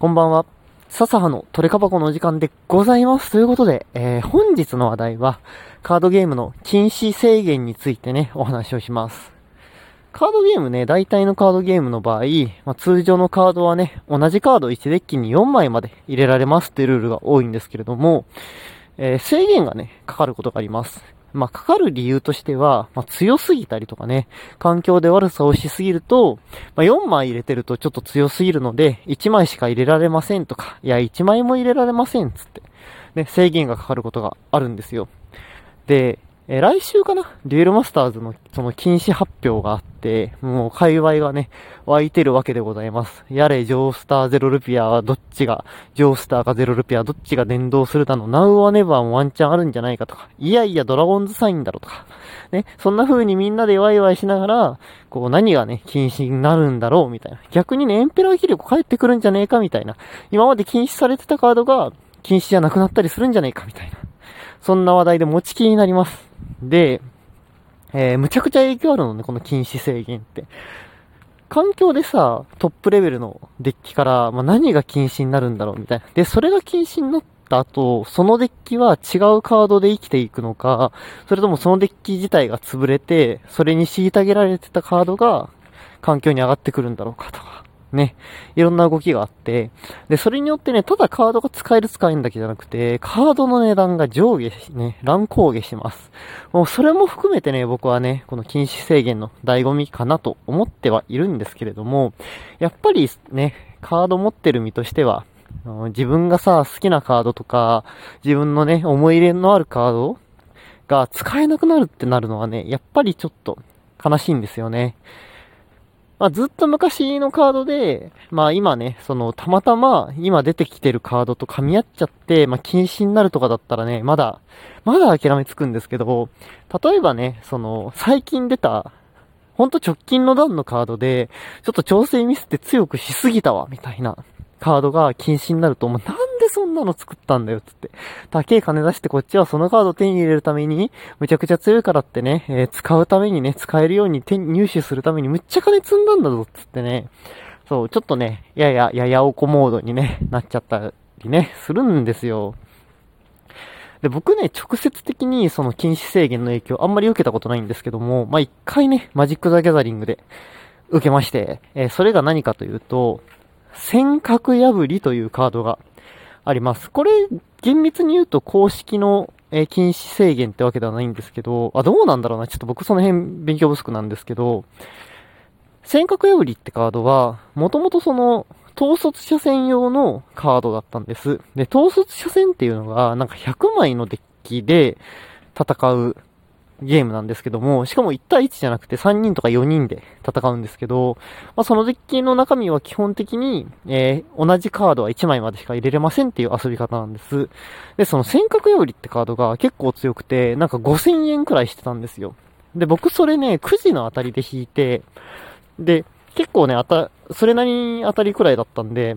こんばんは。笹葉のトレカ箱のお時間でございます。ということで、えー、本日の話題は、カードゲームの禁止制限についてね、お話をします。カードゲームね、大体のカードゲームの場合、まあ、通常のカードはね、同じカード1デッキに4枚まで入れられますっていうルールが多いんですけれども、えー、制限がね、かかることがあります。まあ、かかる理由としては、まあ、強すぎたりとかね、環境で悪さをしすぎると、まあ、4枚入れてるとちょっと強すぎるので、1枚しか入れられませんとか、いや、1枚も入れられませんつって、ね、制限がかかることがあるんですよ。で、え、来週かな？デュエルマスターズのその禁止発表があって、もう界隈がね、湧いてるわけでございます。やれ、ジョースターゼロルピアはどっちが、ジョースターかゼロルピアどっちが伝導するだの、ナウはネバーもワンチャンあるんじゃないかとか、いやいやドラゴンズサインだろとか、ね、そんな風にみんなでワイワイしながら、こう何がね、禁止になるんだろうみたいな。逆にね、エンペラー気力帰ってくるんじゃねえかみたいな。今まで禁止されてたカードが、禁止じゃなくなったりするんじゃねえかみたいな。そんな話題で持ちきりになります。で、えー、むちゃくちゃ影響あるのね、この禁止制限って。環境でさ、トップレベルのデッキから、まあ、何が禁止になるんだろうみたいな。で、それが禁止になった後、そのデッキは違うカードで生きていくのか、それともそのデッキ自体が潰れて、それに虐げられてたカードが環境に上がってくるんだろうかとか。ね、いろんな動きがあって、で、それによってね、ただカードが使える使えんだけじゃなくて、カードの値段が上下し、ね、乱高下します。もうそれも含めてね、僕はね、この禁止制限の醍醐味かなと思ってはいるんですけれども、やっぱりね、カード持ってる身としては、自分がさ、好きなカードとか、自分のね、思い入れのあるカードが使えなくなるってなるのはね、やっぱりちょっと悲しいんですよね。まあ、ずっと昔のカードで、まあ今ね、その、たまたま今出てきてるカードと噛み合っちゃって、まあ禁止になるとかだったらね、まだ、まだ諦めつくんですけど、例えばね、その、最近出た、ほんと直近の段のカードで、ちょっと調整ミスって強くしすぎたわ、みたいなカードが禁止になると、なんそんなの作ったんだよ、つって。高え金出してこっちはそのカード手に入れるために、むちゃくちゃ強いからってね、えー、使うためにね、使えるように手入手するためにむっちゃ金積んだんだぞ、つってね。そう、ちょっとね、やや、ややおこモードにね、なっちゃったりね、するんですよ。で、僕ね、直接的にその禁止制限の影響あんまり受けたことないんですけども、まあ、一回ね、マジック・ザ・ギャザリングで受けまして、えー、それが何かというと、尖閣破りというカードがあります。これ、厳密に言うと公式の、えー、禁止制限ってわけではないんですけど、あ、どうなんだろうな。ちょっと僕その辺勉強不足なんですけど、尖閣破りってカードは、もともとその、統率者専用のカードだったんです。で、統率者戦っていうのが、なんか100枚のデッキで戦うゲームなんですけども、しかも1対1じゃなくて3人とか4人で戦うんですけど、まあ、そのデッキの中身は基本的に、えー、同じカードは1枚までしか入れれませんっていう遊び方なんです。で、その尖閣よりってカードが結構強くて、なんか5000円くらいしてたんですよ。で、僕それね、9時の当たりで引いて、で、結構ね、あた、それなりに当たりくらいだったんで、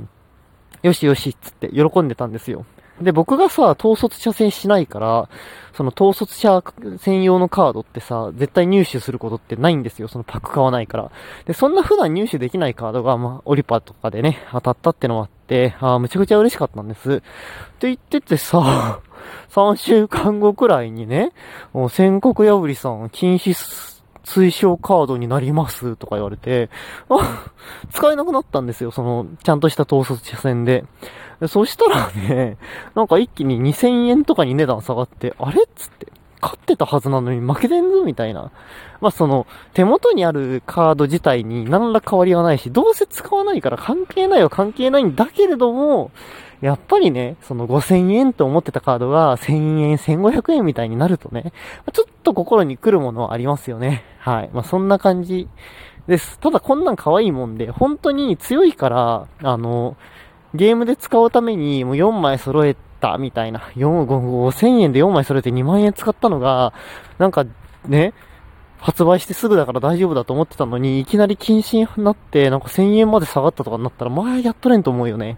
よしよしっつって喜んでたんですよ。で、僕がさ、統率者戦しないから、その統率者専用のカードってさ、絶対入手することってないんですよ。そのパック買わないから。で、そんな普段入手できないカードが、まあ、オリパとかでね、当たったってのもあって、ああ、むちゃくちゃ嬉しかったんです。って言っててさ、3週間後くらいにね、もう宣告破りさん禁止推奨カードになりますとか言われて、あ、使えなくなったんですよ。その、ちゃんとした統率車線で。そしたらね、なんか一気に2000円とかに値段下がって、あれっつって、勝ってたはずなのに負けてんぞみたいな。まあその、手元にあるカード自体に何ら変わりはないし、どうせ使わないから関係ないは関係ないんだけれども、やっぱりね、その5000円と思ってたカードが1000円、1500円みたいになるとね、ちょっと心に来るものはありますよね。はい。まあそんな感じです。ただこんなん可愛いもんで、本当に強いから、あの、ゲームで使うためにもう4枚揃えたみたいな、4、5000円で4枚揃えて2万円使ったのが、なんかね、発売してすぐだから大丈夫だと思ってたのに、いきなり禁止になって、なんか1000円まで下がったとかになったら、まあやっとれんと思うよね。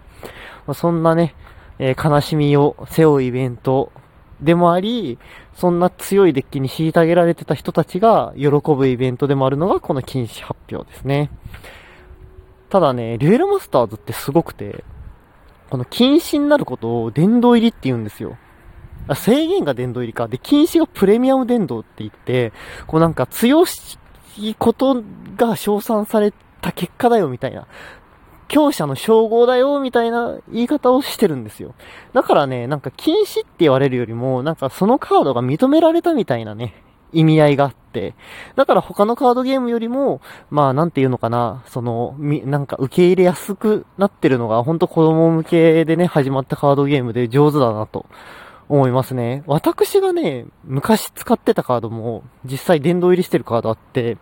まあ、そんなね、えー、悲しみを背負うイベントでもあり、そんな強いデッキに虐げられてた人たちが喜ぶイベントでもあるのがこの禁止発表ですね。ただね、デュエルマスターズってすごくて、この禁止になることを殿堂入りって言うんですよ。制限が殿堂入りか。で、禁止がプレミアム殿堂って言って、こうなんか強しいことが称賛された結果だよみたいな。強者の称号だよみたいな言い方をしてるんですよ。だからね、なんか禁止って言われるよりも、なんかそのカードが認められたみたいなね、意味合いがあって、だから他のカードゲームよりも、まあなんていうのかな、その、み、なんか受け入れやすくなってるのが、ほんと子供向けでね、始まったカードゲームで上手だなと。思いますね。私がね、昔使ってたカードも、実際殿堂入りしてるカードあって、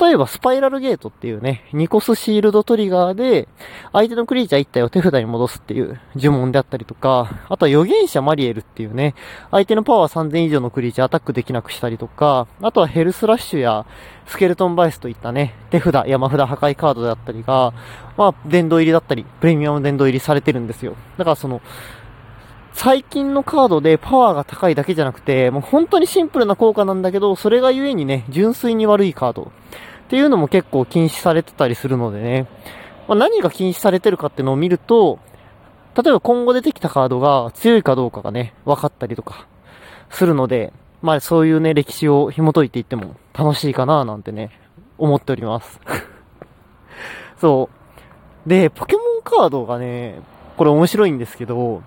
例えばスパイラルゲートっていうね、ニコスシールドトリガーで、相手のクリーチャー1体を手札に戻すっていう呪文であったりとか、あとは預言者マリエルっていうね、相手のパワー3000以上のクリーチャーアタックできなくしたりとか、あとはヘルスラッシュやスケルトンバイスといったね、手札、山札破壊カードであったりが、まあ、殿堂入りだったり、プレミアム殿堂入りされてるんですよ。だからその、最近のカードでパワーが高いだけじゃなくて、もう本当にシンプルな効果なんだけど、それがゆえにね、純粋に悪いカード。っていうのも結構禁止されてたりするのでね、まあ、何が禁止されてるかっていうのを見ると、例えば今後出てきたカードが強いかどうかがね、分かったりとかするので、まあそういうね、歴史を紐解いていっても楽しいかななんてね、思っております。そう。で、ポケモンカードがね、これ面白いんですけど、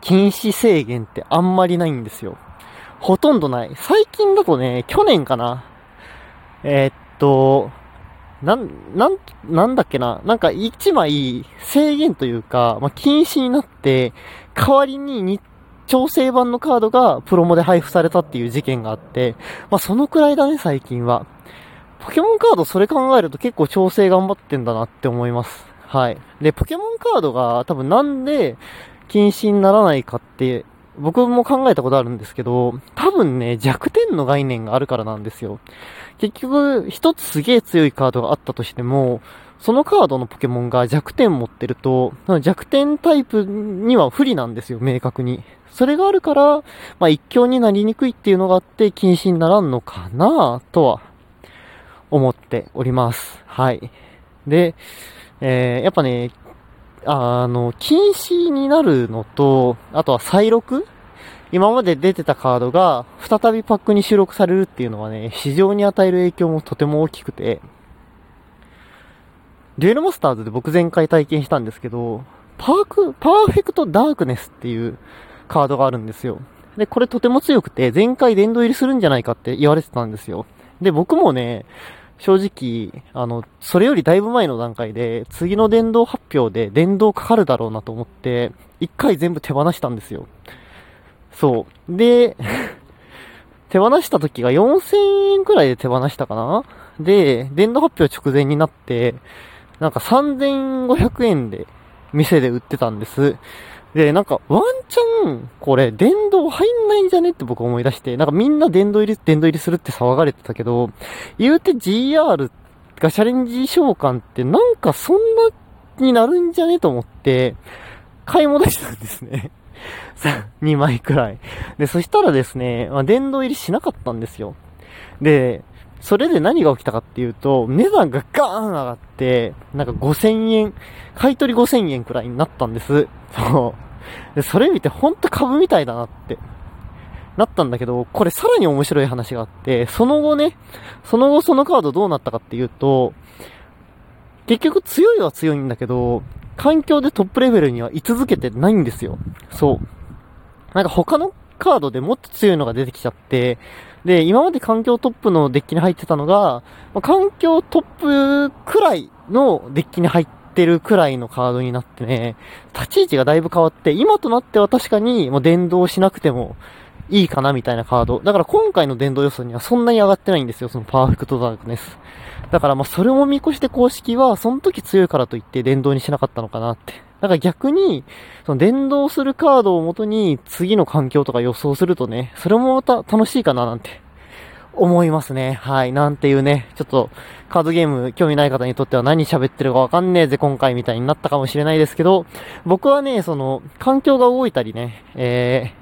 禁止制限ってあんまりないんですよ。ほとんどない。最近だとね、去年かな。えー、っと、なん、なん、なんだっけな。なんか一枚制限というか、まあ、禁止になって、代わりに日調整版のカードがプロモで配布されたっていう事件があって、まあ、そのくらいだね、最近は。ポケモンカードそれ考えると結構調整頑張ってんだなって思います。はい。で、ポケモンカードが多分なんで禁止にならないかって、僕も考えたことあるんですけど、多分ね、弱点の概念があるからなんですよ。結局、一つすげえ強いカードがあったとしても、そのカードのポケモンが弱点持ってると、弱点タイプには不利なんですよ、明確に。それがあるから、まあ一強になりにくいっていうのがあって禁止にならんのかなとは思っております。はい。で、えー、やっぱね、あの、禁止になるのと、あとは再録？今まで出てたカードが再びパックに収録されるっていうのはね、市場に与える影響もとても大きくて、デュエルマスターズで僕前回体験したんですけど、パーク、パーフェクトダークネスっていうカードがあるんですよ。で、これとても強くて、前回殿堂入りするんじゃないかって言われてたんですよ。で、僕もね、正直、あの、それよりだいぶ前の段階で、次の電動発表で電動かかるだろうなと思って、一回全部手放したんですよ。そう。で、手放した時が4000円くらいで手放したかな？で、電動発表直前になって、なんか3500円で店で売ってたんです。で、なんか、ワンチャン、これ、電動入んないんじゃねって僕思い出して、なんかみんな電動入り、電動入りするって騒がれてたけど、言うて GR がチャレンジ召喚ってなんかそんなになるんじゃねと思って、買い戻したんですね。さ、2枚くらい。で、そしたらですね、まあ、電動入りしなかったんですよ。で、それで何が起きたかっていうと、値段がガーン上がって、なんか5000円、買い取り5000円くらいになったんです。そう。で、それ見てほんと株みたいだなって、なったんだけど、これさらに面白い話があって、その後ね、その後そのカードどうなったかっていうと、結局強いは強いんだけど、環境でトップレベルには居続けてないんですよ。そう。なんか他のカードでもっと強いのが出てきちゃって、で、今まで環境トップのデッキに入ってたのが、環境トップくらいのデッキに入っててるくらいのカードになってね、立ち位置がだいぶ変わって、今となっては確かにもう電動しなくてもいいかなみたいなカード。だから今回の電動予想にはそんなに上がってないんですよ、そのパーフェクトダークネス。だからまあそれを見越して公式は、その時強いからといって電動にしなかったのかなって。だから逆に、その電動するカードをもとに次の環境とか予想するとね、それもまた楽しいかななんて思いますね。はい。なんていうね、ちょっとカードゲーム興味ない方にとっては何喋ってるかわかんねえぜ今回みたいになったかもしれないですけど、僕はね、その環境が動いたりね、え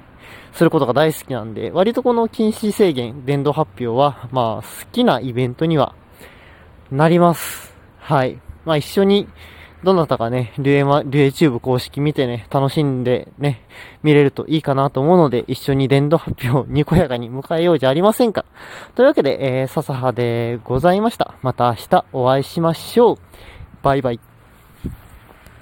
ー、することが大好きなんで、割とこの禁止制限、電動発表は、まあ好きなイベントにはなります。はい。まあ一緒にどなたかね、リュエマ、リュエチューブ公式見てね、楽しんでね、見れるといいかなと思うので、一緒に伝道発表にこやかに迎えようじゃありませんか。というわけで、えー、笹葉でございました。また明日お会いしましょう。バイバイ。